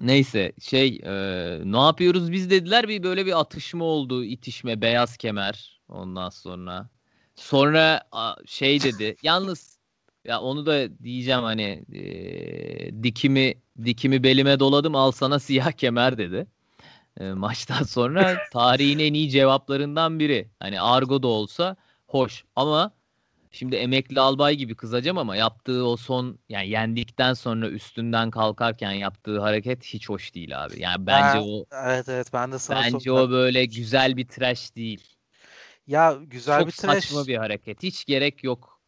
S1: neyse şey e, ne yapıyoruz biz dediler bir böyle bir atışma oldu itişme beyaz kemer ondan sonra sonra a, şey dedi yalnız ya onu da diyeceğim hani e, dikimi dikimi belime doladım al sana siyah kemer dedi. E, maçtan sonra tarihin en iyi cevaplarından biri. Hani argo da olsa hoş ama Şimdi emekli albay gibi kızacağım ama yaptığı o son yani yendikten sonra üstünden kalkarken yaptığı hareket hiç hoş değil abi. Yani bence
S2: Ha,
S1: o
S2: Evet evet ben de sana
S1: bence
S2: soracağım.
S1: o böyle güzel bir trash değil.
S2: Ya güzel
S1: Çok
S2: bir trash.
S1: saçma bir hareket. Hiç gerek yok.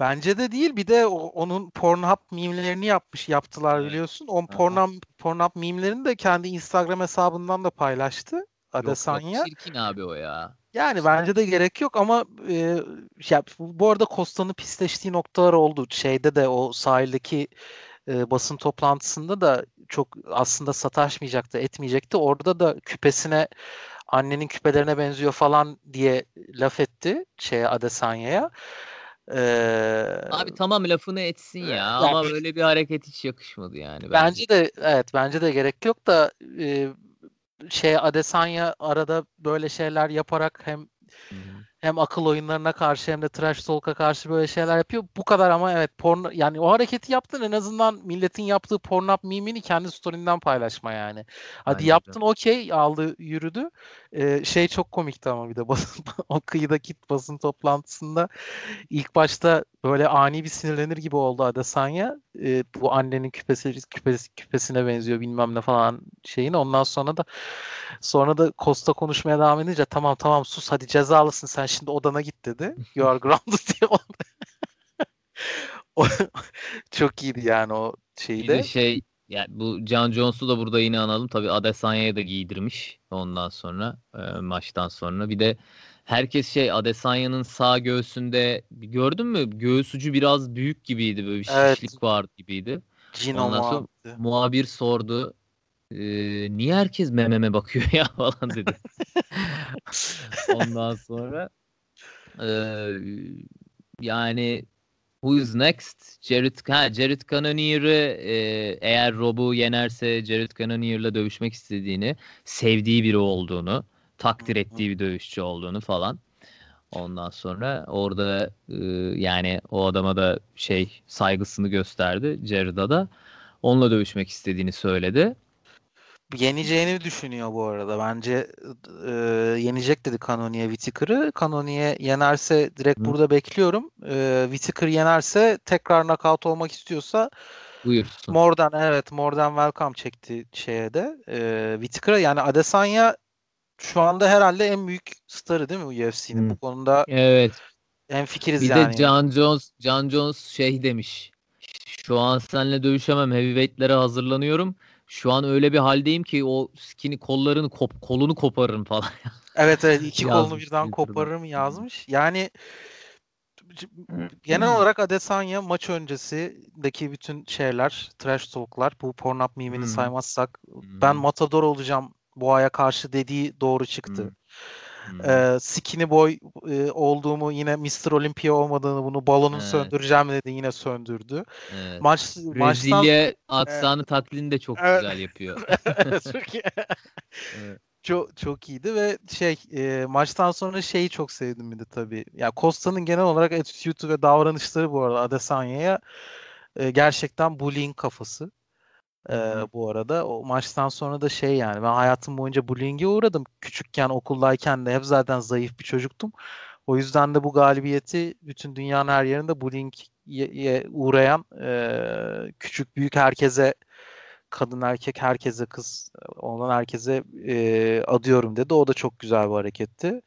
S2: Bence de değil. Bir de o- onun Pornhub mimlerini yapmış yaptılar
S1: Evet.
S2: biliyorsun. O
S1: Aha.
S2: Pornhub Pornhub mimlerini de kendi Instagram hesabından da paylaştı Adesanya.
S1: yok çirkin abi o ya.
S2: Yani bence de gerek yok ama e, ya bu arada Costa'nın pisleştiği noktalar oldu. Şeyde de o sahildeki e, basın toplantısında da çok aslında sataşmayacaktı, etmeyecekti. Orada da küpesine annenin küpelerine benziyor falan diye laf etti şeye Adesanya'ya. Ee,
S1: Abi tamam lafını etsin ya
S2: Ya-
S1: ama böyle bir hareket hiç yakışmadı yani bence.
S2: bence de evet bence de gerek yok da e, şey Adesanya arada böyle şeyler yaparak hem
S1: Hı hı.
S2: Hem akıl oyunlarına karşı hem de trash talk'a karşı böyle şeyler yapıyor. Bu kadar ama evet porno yani o hareketi yaptın en azından milletin yaptığı Pornhub mimini kendi story'inden paylaşma yani. Hadi
S1: de.
S2: yaptın okey aldı yürüdü. Ee, şey çok komikti ama bir de basın, o kıyıdaki basın toplantısında ilk başta böyle ani bir sinirlenir gibi oldu Adesanya. Ee, bu annenin küpesi, küpesi küpesine benziyor bilmem ne falan şeyin. Ondan sonra da sonra da Costa konuşmaya devam edince tamam tamam sus hadi cezalısın sen şimdi odana git dedi. You are grounded diye. O- Çok iyiydi yani o
S1: Bir
S2: şeyi
S1: de şey yani bu John Jones'u da burada yine analım. Tabii Adesanya'ya da giydirmiş ondan sonra e, maçtan sonra. Bir de herkes şey Adesanya'nın sağ göğsünde gördün mü? Göğüs ucu biraz büyük gibiydi böyle bir
S2: Evet.
S1: şişlik vardı gibiydi.
S2: Gino
S1: Ondan sonra
S2: muhabbeti.
S1: muhabir sordu. "E, niye herkes mememe bakıyor ya falan dedi. Ondan sonra e, yani Who is next? Jared, ha, Jared Cannonier'ı e, eğer Rob'u yenerse Jared Cannonier'la dövüşmek istediğini, sevdiği biri olduğunu, takdir ettiği bir dövüşçü olduğunu falan. Ondan sonra orada e, yani o adama da şey saygısını gösterdi Jared'a da. Onunla dövüşmek istediğini söyledi.
S2: Yeneceğini düşünüyor bu arada. Bence e, yenecek dedi Cannonier Whittaker'ı. Cannonier yenerse direkt
S1: Hı.
S2: burada bekliyorum. E, Whittaker yenerse tekrar knockout olmak istiyorsa
S1: Buyursun.
S2: Mordan evet Mordan welcome çekti şeye de. E, Whittaker'a yani Adesanya şu anda herhalde en büyük starı değil mi UFC'nin bu konuda
S1: Evet.
S2: en fikiriz
S1: Bir
S2: yani.
S1: de John Jones, John Jones şey demiş. Şu an seninle dövüşemem. Heavyweight'lere hazırlanıyorum. Şu an öyle bir haldeyim ki o skinny kollarını kop, kolunu koparırım falan.
S2: Evet evet iki kolunu
S1: Yazmış
S2: birden
S1: Twitter'dan.
S2: koparırım yazmış. Yani genel olarak Adesanya maç öncesindeki bütün şeyler, trash talk'lar, bu Pornhub mimini
S1: Hı.
S2: saymazsak ben
S1: Hı.
S2: matador olacağım Boğa'ya karşı dediği doğru çıktı.
S1: Hmm.
S2: Ee, skinny boy e, olduğumu yine Mr. Olympia olmadığını bunu balonu
S1: Evet.
S2: söndüreceğim dedi yine söndürdü.
S1: Evet.
S2: Maç maçtan
S1: Brezilya aksanı taklidini de çok
S2: Evet.
S1: güzel yapıyor.
S2: çok, iyi.
S1: Evet.
S2: çok çok iyiydi ve şey e, maçtan sonra şeyi çok sevdim bir de tabii. Ya Costa'nın genel olarak attitude'u ve davranışları bu arada Adesanya'ya e, gerçekten bullying kafası. E,
S1: hı.
S2: bu arada o maçtan sonra da şey yani ben hayatım boyunca bullying'e uğradım. Küçükken okuldayken de hep zaten zayıf bir çocuktum. O yüzden de bu galibiyeti bütün dünyanın her yerinde bullying'e uğrayan e, küçük büyük herkese kadın erkek herkese kız olan herkese e, adıyorum dedi. O da çok güzel bir hareketti.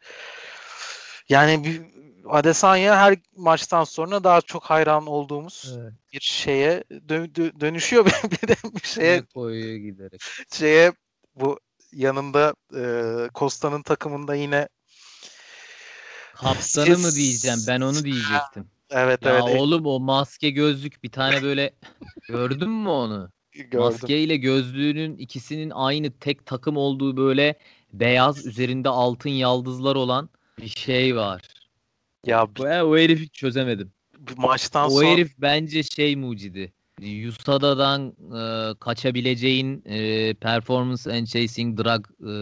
S2: Yani bir, Adesanya her maçtan sonra daha çok hayran olduğumuz
S1: Evet.
S2: bir şeye dö- dö- dönüşüyor bir de bir şeye
S1: koyuyor giderek.
S2: şeye bu yanında e, Costa'nın takımında yine
S1: Kaptanı mı diyeceğim? Ben onu diyecektim.
S2: evet
S1: Ya
S2: evet e,
S1: oğlum o maske gözlük bir tane böyle gördün mü onu?
S2: gördüm.
S1: Maske ile gözlüğünün ikisinin aynı tek takım olduğu böyle beyaz üzerinde altın yaldızlar olan bir şey var.
S2: Ya bir,
S1: Ben o herifi çözemedim.
S2: bir maçtan
S1: O
S2: sonra
S1: herif bence şey mucidi. USADA'dan e, kaçabileceğin e, Performance and Chasing Drug e,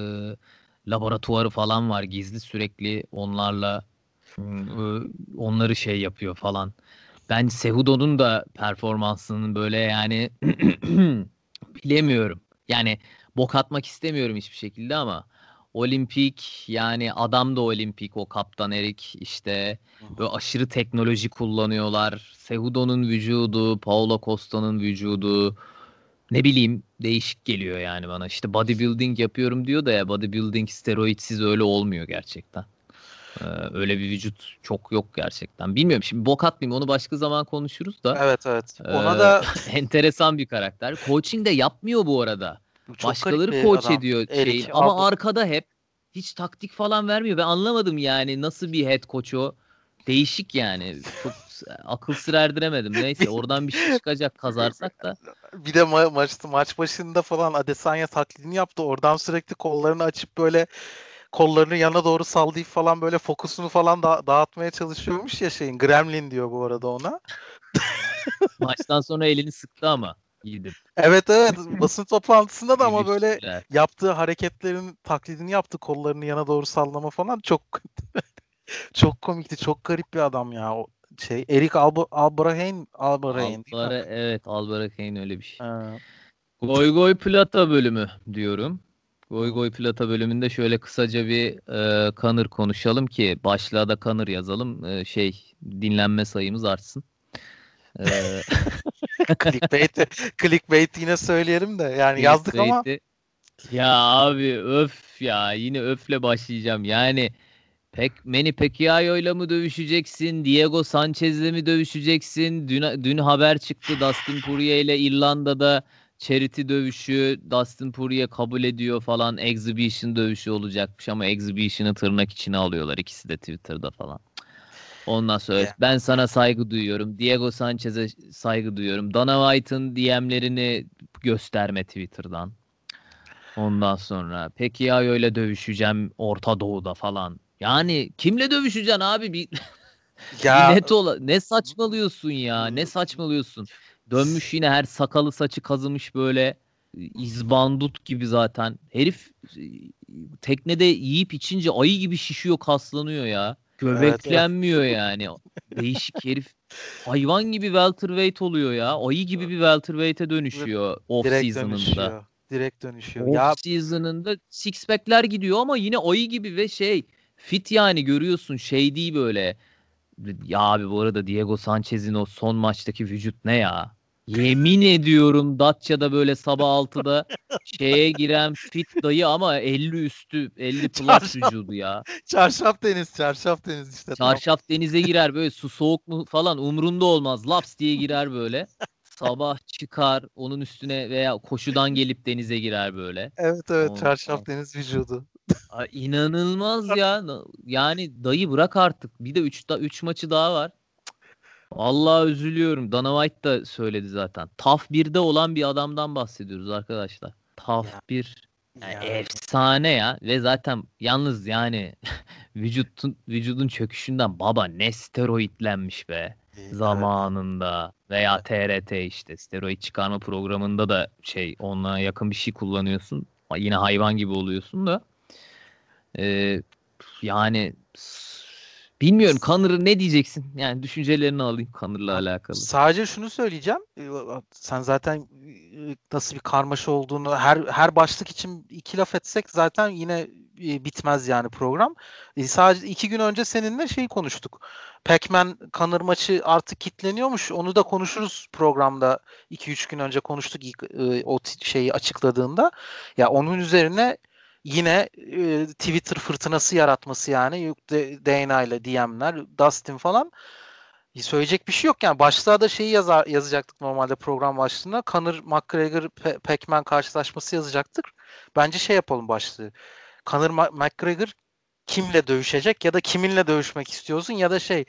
S1: laboratuvarı falan var. Gizli sürekli onlarla e, onları şey yapıyor falan. Ben Cejudo'nun da performansının böyle yani bilemiyorum. Yani bok atmak istemiyorum hiçbir şekilde ama olimpik yani adam da olimpik o kaptan Erik işte böyle aşırı teknoloji kullanıyorlar. Cejudo'nun vücudu, Paulo Costa'nın vücudu ne bileyim değişik geliyor yani bana. İşte bodybuilding yapıyorum diyor da ya bodybuilding steroidsiz öyle olmuyor gerçekten. Ee, öyle bir vücut çok yok gerçekten. Bilmiyorum şimdi bok atmayayım onu başka zaman konuşuruz da.
S2: Evet evet.
S1: Ona ee, da enteresan bir karakter. Coaching de yapmıyor bu arada. Çok Başkaları coach adam. ediyor şeyin ama aldı. arkada hep hiç taktik falan vermiyor. Ben anlamadım yani nasıl bir head coach o. Değişik yani. Çok akıl sır erdiremedim. Neyse oradan bir şey çıkacak kazarsak da.
S2: Bir de ma- maç, maç başında falan Adesanya taklidini yaptı. Oradan sürekli kollarını açıp böyle kollarını yana doğru sallayıp falan böyle fokusunu falan da- dağıtmaya çalışıyormuş ya şeyin. Gremlin diyor bu arada ona.
S1: Maçtan sonra elini sıktı ama. Gidip.
S2: Evet evet basın toplantısında da ama böyle yaptığı hareketlerin taklidini yaptı kollarını yana doğru sallama falan çok çok komikti çok garip bir adam ya o şey Erik Alba, Albrahein Albrahein
S1: Albara, evet Albrahein öyle bir şey. Ha. Goy Goy Plata bölümü diyorum. Goy Goy Plata bölümünde şöyle kısaca bir e, Kanır konuşalım ki başlığa da Kanır yazalım. E, şey dinlenme sayımız artsın.
S2: Clickbait, clickbait yine söyleyelim de yani yazdık ama.
S1: Ya abi öf ya yine öfle başlayacağım. Yani Pek Manny Pacquiao'yla mı dövüşeceksin? Diego Sanchez'le mi dövüşeceksin? Dün, dün haber çıktı Dustin Poirier ile İrlanda'da charity dövüşü Dustin Poirier kabul ediyor falan. Exhibition dövüşü olacakmış ama Exhibition'ı tırnak içine alıyorlar ikisi de Twitter'da falan. Ondan sonra yeah. ben sana saygı duyuyorum. Diego Sanchez'e saygı duyuyorum. Dana White'ın DM'lerini gösterme Twitter'dan. Ondan sonra peki ya öyle dövüşeceğim Orta Doğu'da falan. Yani kimle dövüşeceksin abi bir, ya... bir net ola. Ne saçmalıyorsun ya? Ne saçmalıyorsun? Dönmüş yine her sakalı saçı kazımış böyle izbandut gibi zaten. Herif teknede yiyip içince ayı gibi şişiyor, kaslanıyor ya. Göbeklenmiyor evet, evet. yani. Değişik herif. Hayvan gibi welterweight oluyor ya. Ayı gibi bir welterweight'e dönüşüyor off season'ında.
S2: Direkt dönüşüyor.
S1: Off ya... season'ında six pack'ler gidiyor ama yine ayı gibi ve şey fit yani görüyorsun şey değil böyle. Ya abi bu arada Diego Sanchez'in o son maçtaki vücut ne ya? Yemin ediyorum Datça'da böyle sabah 6'da şeye giren fit dayı ama 50 üstü 50 plus çarşaf, vücudu ya.
S2: Çarşaf deniz çarşaf deniz işte.
S1: Çarşaf tamam. denize girer böyle su soğuk mu falan umrunda olmaz. Laps diye girer böyle. Sabah çıkar onun üstüne veya koşudan gelip denize girer böyle.
S2: Evet evet Ondan... çarşaf deniz vücudu.
S1: Aa, inanılmaz ya. Yani dayı bırak artık. Bir de 3 3 maçı daha var. Allah üzülüyorum. Dana White da söyledi zaten. TAF 1'de olan bir adamdan bahsediyoruz arkadaşlar. TAF 1 yani efsane ya ve zaten yalnız yani vücudun vücudun çöküşünden baba ne steroidlenmiş be zamanında veya TRT işte steroid çıkarma programında da şey onunla yakın bir şey kullanıyorsun. Yine hayvan gibi oluyorsun da. Ee, yani bilmiyorum Kanır'ı ne diyeceksin? Yani düşüncelerini alayım Kanır'la alakalı.
S2: Sadece şunu söyleyeceğim. Sen zaten nasıl bir karmaşa olduğunu her her başlık için iki laf etsek zaten yine bitmez yani program. sadece iki gün önce seninle şey konuştuk. Pac-Man Kanır maçı artık kitleniyormuş. Onu da konuşuruz programda. 2-3 gün önce konuştuk o şeyi açıkladığında. Ya onun üzerine yine e, Twitter fırtınası yaratması yani DNA ile DM'ler, Dustin falan söyleyecek bir şey yok yani. Başlığa da şeyi yazar, yazacaktık normalde program başlığına. Conor McGregor Pe- Pac-Man karşılaşması yazacaktık. Bence şey yapalım başlığı. Conor McGregor kimle dövüşecek ya da kiminle dövüşmek istiyorsun ya da şey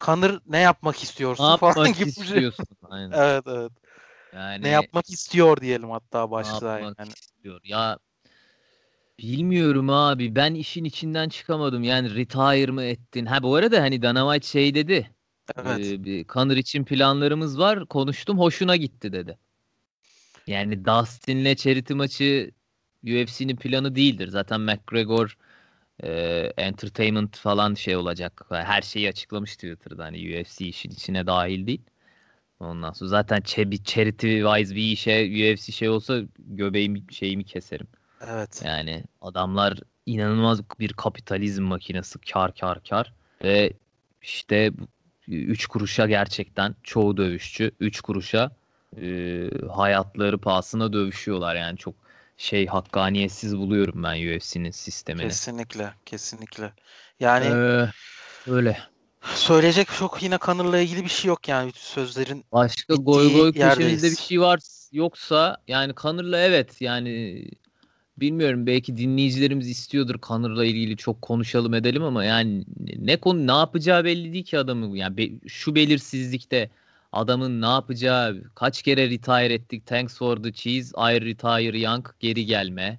S2: Conor ne yapmak istiyorsun
S1: ne
S2: falan
S1: gibi şey. istiyorsun. Aynen.
S2: evet evet. Yani ne yapmak istiyor diyelim hatta başlığa.
S1: Ne yapmak yani. istiyor. Ya Bilmiyorum abi. Ben işin içinden çıkamadım. Yani retire mı ettin? Ha bu arada hani Dana White şey dedi. Evet. Ee, bir Conor için planlarımız var. Konuştum hoşuna gitti dedi. Yani Dustin'le charity maçı UFC'nin planı değildir. Zaten McGregor e, entertainment falan şey olacak. Her şeyi açıklamış Twitter'da. Hani UFC işin içine dahil değil. Ondan sonra zaten bir charity wise bir işe UFC şey olsa göbeğimi şeyimi keserim.
S2: Evet.
S1: Yani adamlar inanılmaz bir kapitalizm makinesi kar kar kar ve işte 3 kuruşa gerçekten çoğu dövüşçü 3 kuruşa e, hayatları pahasına dövüşüyorlar yani çok şey hakkaniyetsiz buluyorum ben UFC'nin sistemini.
S2: Kesinlikle, kesinlikle. Yani
S1: ee, öyle.
S2: Söyleyecek çok yine Kanır'la ilgili bir şey yok yani sözlerin.
S1: Başka goy goy köşemizde bir şey var yoksa yani Kanır'la evet yani bilmiyorum belki dinleyicilerimiz istiyordur Kanır'la ilgili çok konuşalım edelim ama yani ne konu ne yapacağı belli değil ki adamın. Yani be, şu belirsizlikte adamın ne yapacağı kaç kere retire ettik thanks for the cheese I retire young geri gelme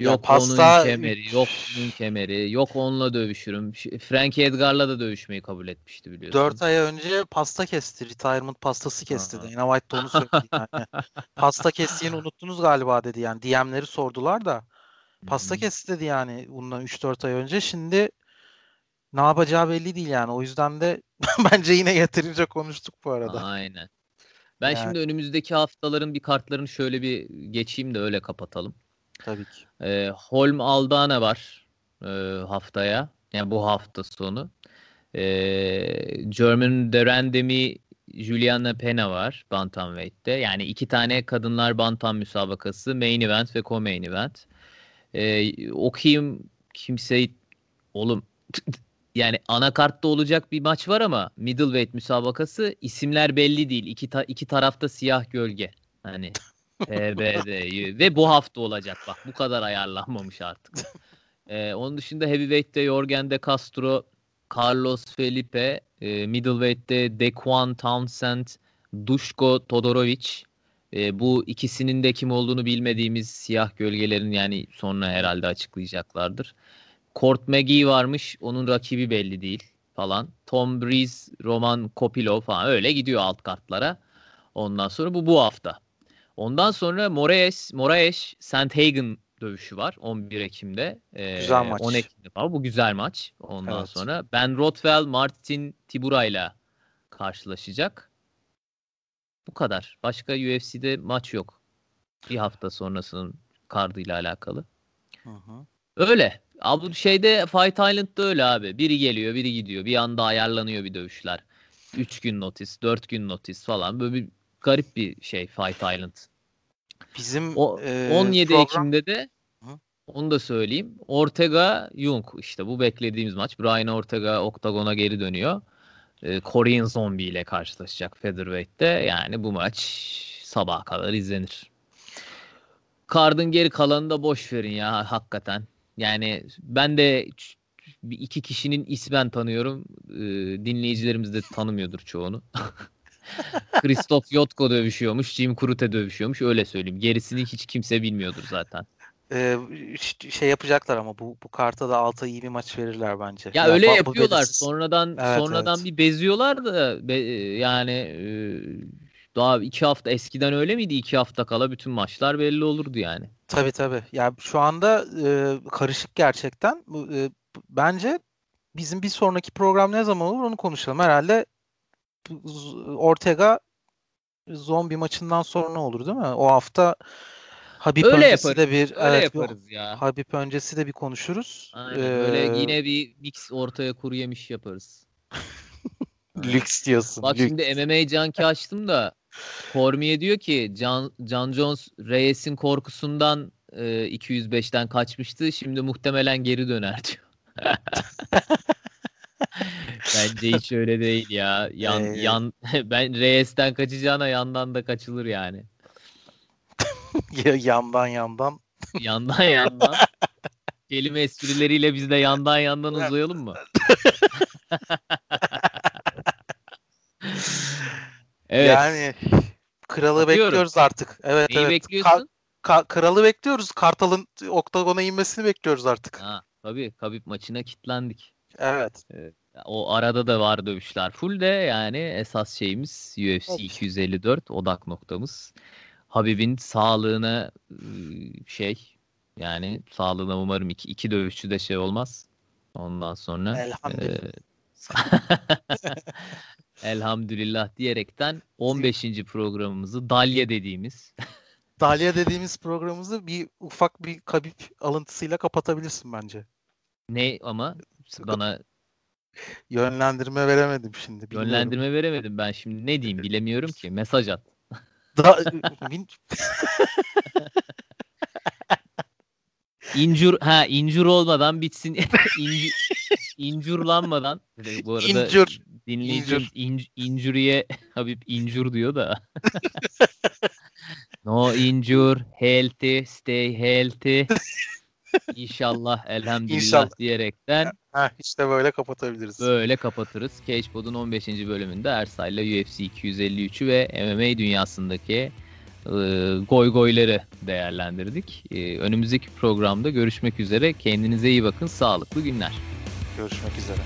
S1: Yok pasta... onun kemeri, yok onun kemeri, yok onunla dövüşürüm. Frankie Edgar'la da dövüşmeyi kabul etmişti biliyorsun.
S2: 4 ay önce pasta kesti. Retirement pastası kesti. Aha. Dana White de onu söyledi yani. pasta kestiğini unuttunuz galiba dedi yani. DM'leri sordular da. Pasta kesti dedi yani bundan 3-4 ay önce. Şimdi ne yapacağı belli değil yani. O yüzden de bence yine yeterince konuştuk bu arada.
S1: Aynen. Ben yani. şimdi önümüzdeki haftaların bir kartlarını şöyle bir geçeyim de öyle kapatalım.
S2: Tabii ki.
S1: E, Holm Aldana var e, haftaya. Yani bu hafta sonu. E, German Derendemi Juliana Pena var Bantamweight'te. Yani iki tane kadınlar bantam müsabakası. Main event ve co-main event. E, okuyayım kimseyi oğlum yani anakartta olacak bir maç var ama middleweight müsabakası isimler belli değil. İki, ta- iki tarafta siyah gölge. Hani TBD'yi ve bu hafta olacak bak bu kadar ayarlanmamış artık. Ee, onun dışında heavyweight'te Jorgen de Castro, Carlos Felipe, e, middleweight'te Dequan Townsend, Dushko Todorovic. E, bu ikisinin de kim olduğunu bilmediğimiz siyah gölgelerin yani sonra herhalde açıklayacaklardır. Court McGee varmış. Onun rakibi belli değil falan. Tom Breeze, Roman Kopilov falan öyle gidiyor alt kartlara. Ondan sonra bu bu hafta. Ondan sonra Moraes, Moraes Sandhagen dövüşü var 11 Ekim'de.
S2: Güzel maç.
S1: 10 Ekim'de falan. Bu güzel maç. Ondan evet. sonra Ben Rothwell, Martin Tibura ile karşılaşacak. Bu kadar. Başka UFC'de maç yok. Bir hafta sonrasının kardıyla alakalı. Hı hı. Öyle. Abi şeyde Fight Island'da öyle abi. Biri geliyor, biri gidiyor. Bir anda ayarlanıyor bir dövüşler. 3 gün notis, 4 gün notis falan. Böyle bir garip bir şey Fight Island.
S2: Bizim
S1: o, e, 17 program... Ekim'de de Hı? onu da söyleyeyim. Ortega Jung işte bu beklediğimiz maç. Brian Ortega oktagona geri dönüyor. E, Korean Zombie ile karşılaşacak Featherweight'te. Yani bu maç sabaha kadar izlenir. Kardın geri kalanını da boş verin ya hakikaten. Yani ben de iki kişinin ismen tanıyorum. E, dinleyicilerimiz de tanımıyordur çoğunu. Christoph Yotko dövüşüyormuş. Jim Crute dövüşüyormuş. Öyle söyleyeyim. Gerisini hiç kimse bilmiyordur zaten.
S2: Ee, şey yapacaklar ama bu bu karta da alta iyi bir maç verirler bence.
S1: Ya, ya öyle bak, yapıyorlar. Belirsiz. Sonradan evet, sonradan evet. bir beziyorlar da be, yani e, daha iki hafta eskiden öyle miydi? İki hafta kala bütün maçlar belli olurdu yani.
S2: Tabii tabii. Ya şu anda e, karışık gerçekten. E, bence bizim bir sonraki program ne zaman olur onu konuşalım. Herhalde Ortega zombi maçından sonra olur değil mi? O hafta Habib öyle öncesi yaparız. de bir öyle evet, yaparız ya. Habib öncesi de bir konuşuruz.
S1: Aynen. Ee, böyle yine bir mix ortaya kuru yemiş yaparız.
S2: Lüks diyorsun.
S1: Bak
S2: lüks.
S1: şimdi MMA Junkie açtım da Cormier diyor ki John, John Jones Reyes'in korkusundan e, 205'ten kaçmıştı. Şimdi muhtemelen geri döner diyor. Bence hiç öyle değil ya. Yan ee... yan ben Reyes'ten kaçacağına yandan da kaçılır yani.
S2: yandan yandan.
S1: Yandan yandan. Kelime esprileriyle biz de yandan yandan uzayalım mı?
S2: evet. Yani kralı Bakıyorum. bekliyoruz artık. Evet
S1: Neyi
S2: evet.
S1: bekliyorsun? Ka-
S2: ka- kralı bekliyoruz. Kartal'ın oktagona inmesini bekliyoruz artık.
S1: Ha, tabii Kabip maçına kilitlendik.
S2: Evet.
S1: O arada da var dövüşler. Full de yani esas şeyimiz UFC evet. 254 odak noktamız. Habib'in sağlığına şey yani sağlığına umarım iki, iki dövüşçü de şey olmaz. Ondan sonra
S2: Elhamdülillah.
S1: E, Elhamdülillah diyerekten 15. programımızı Dalya dediğimiz
S2: Dalia dediğimiz programımızı bir ufak bir kabip alıntısıyla kapatabilirsin bence.
S1: Ne ama bana
S2: yönlendirme veremedim şimdi.
S1: Bilmiyorum. Yönlendirme veremedim ben şimdi. Ne diyeyim bilemiyorum ki. Mesaj at. Da, İncur ha incur olmadan bitsin. İncu, incurlanmadan. Bu arada İncur. dinleyicim incur. incuriye Habib incur diyor da. no injure, healthy, stay healthy. İnşallah elhamdülillah İnşallah. diyerekten
S2: Heh, işte böyle kapatabiliriz.
S1: Böyle kapatırız. Cagepod'un 15. bölümünde Ersay'la UFC 253'ü ve MMA dünyasındaki e, goy goyları değerlendirdik. E, önümüzdeki programda görüşmek üzere. Kendinize iyi bakın. Sağlıklı günler.
S2: Görüşmek üzere.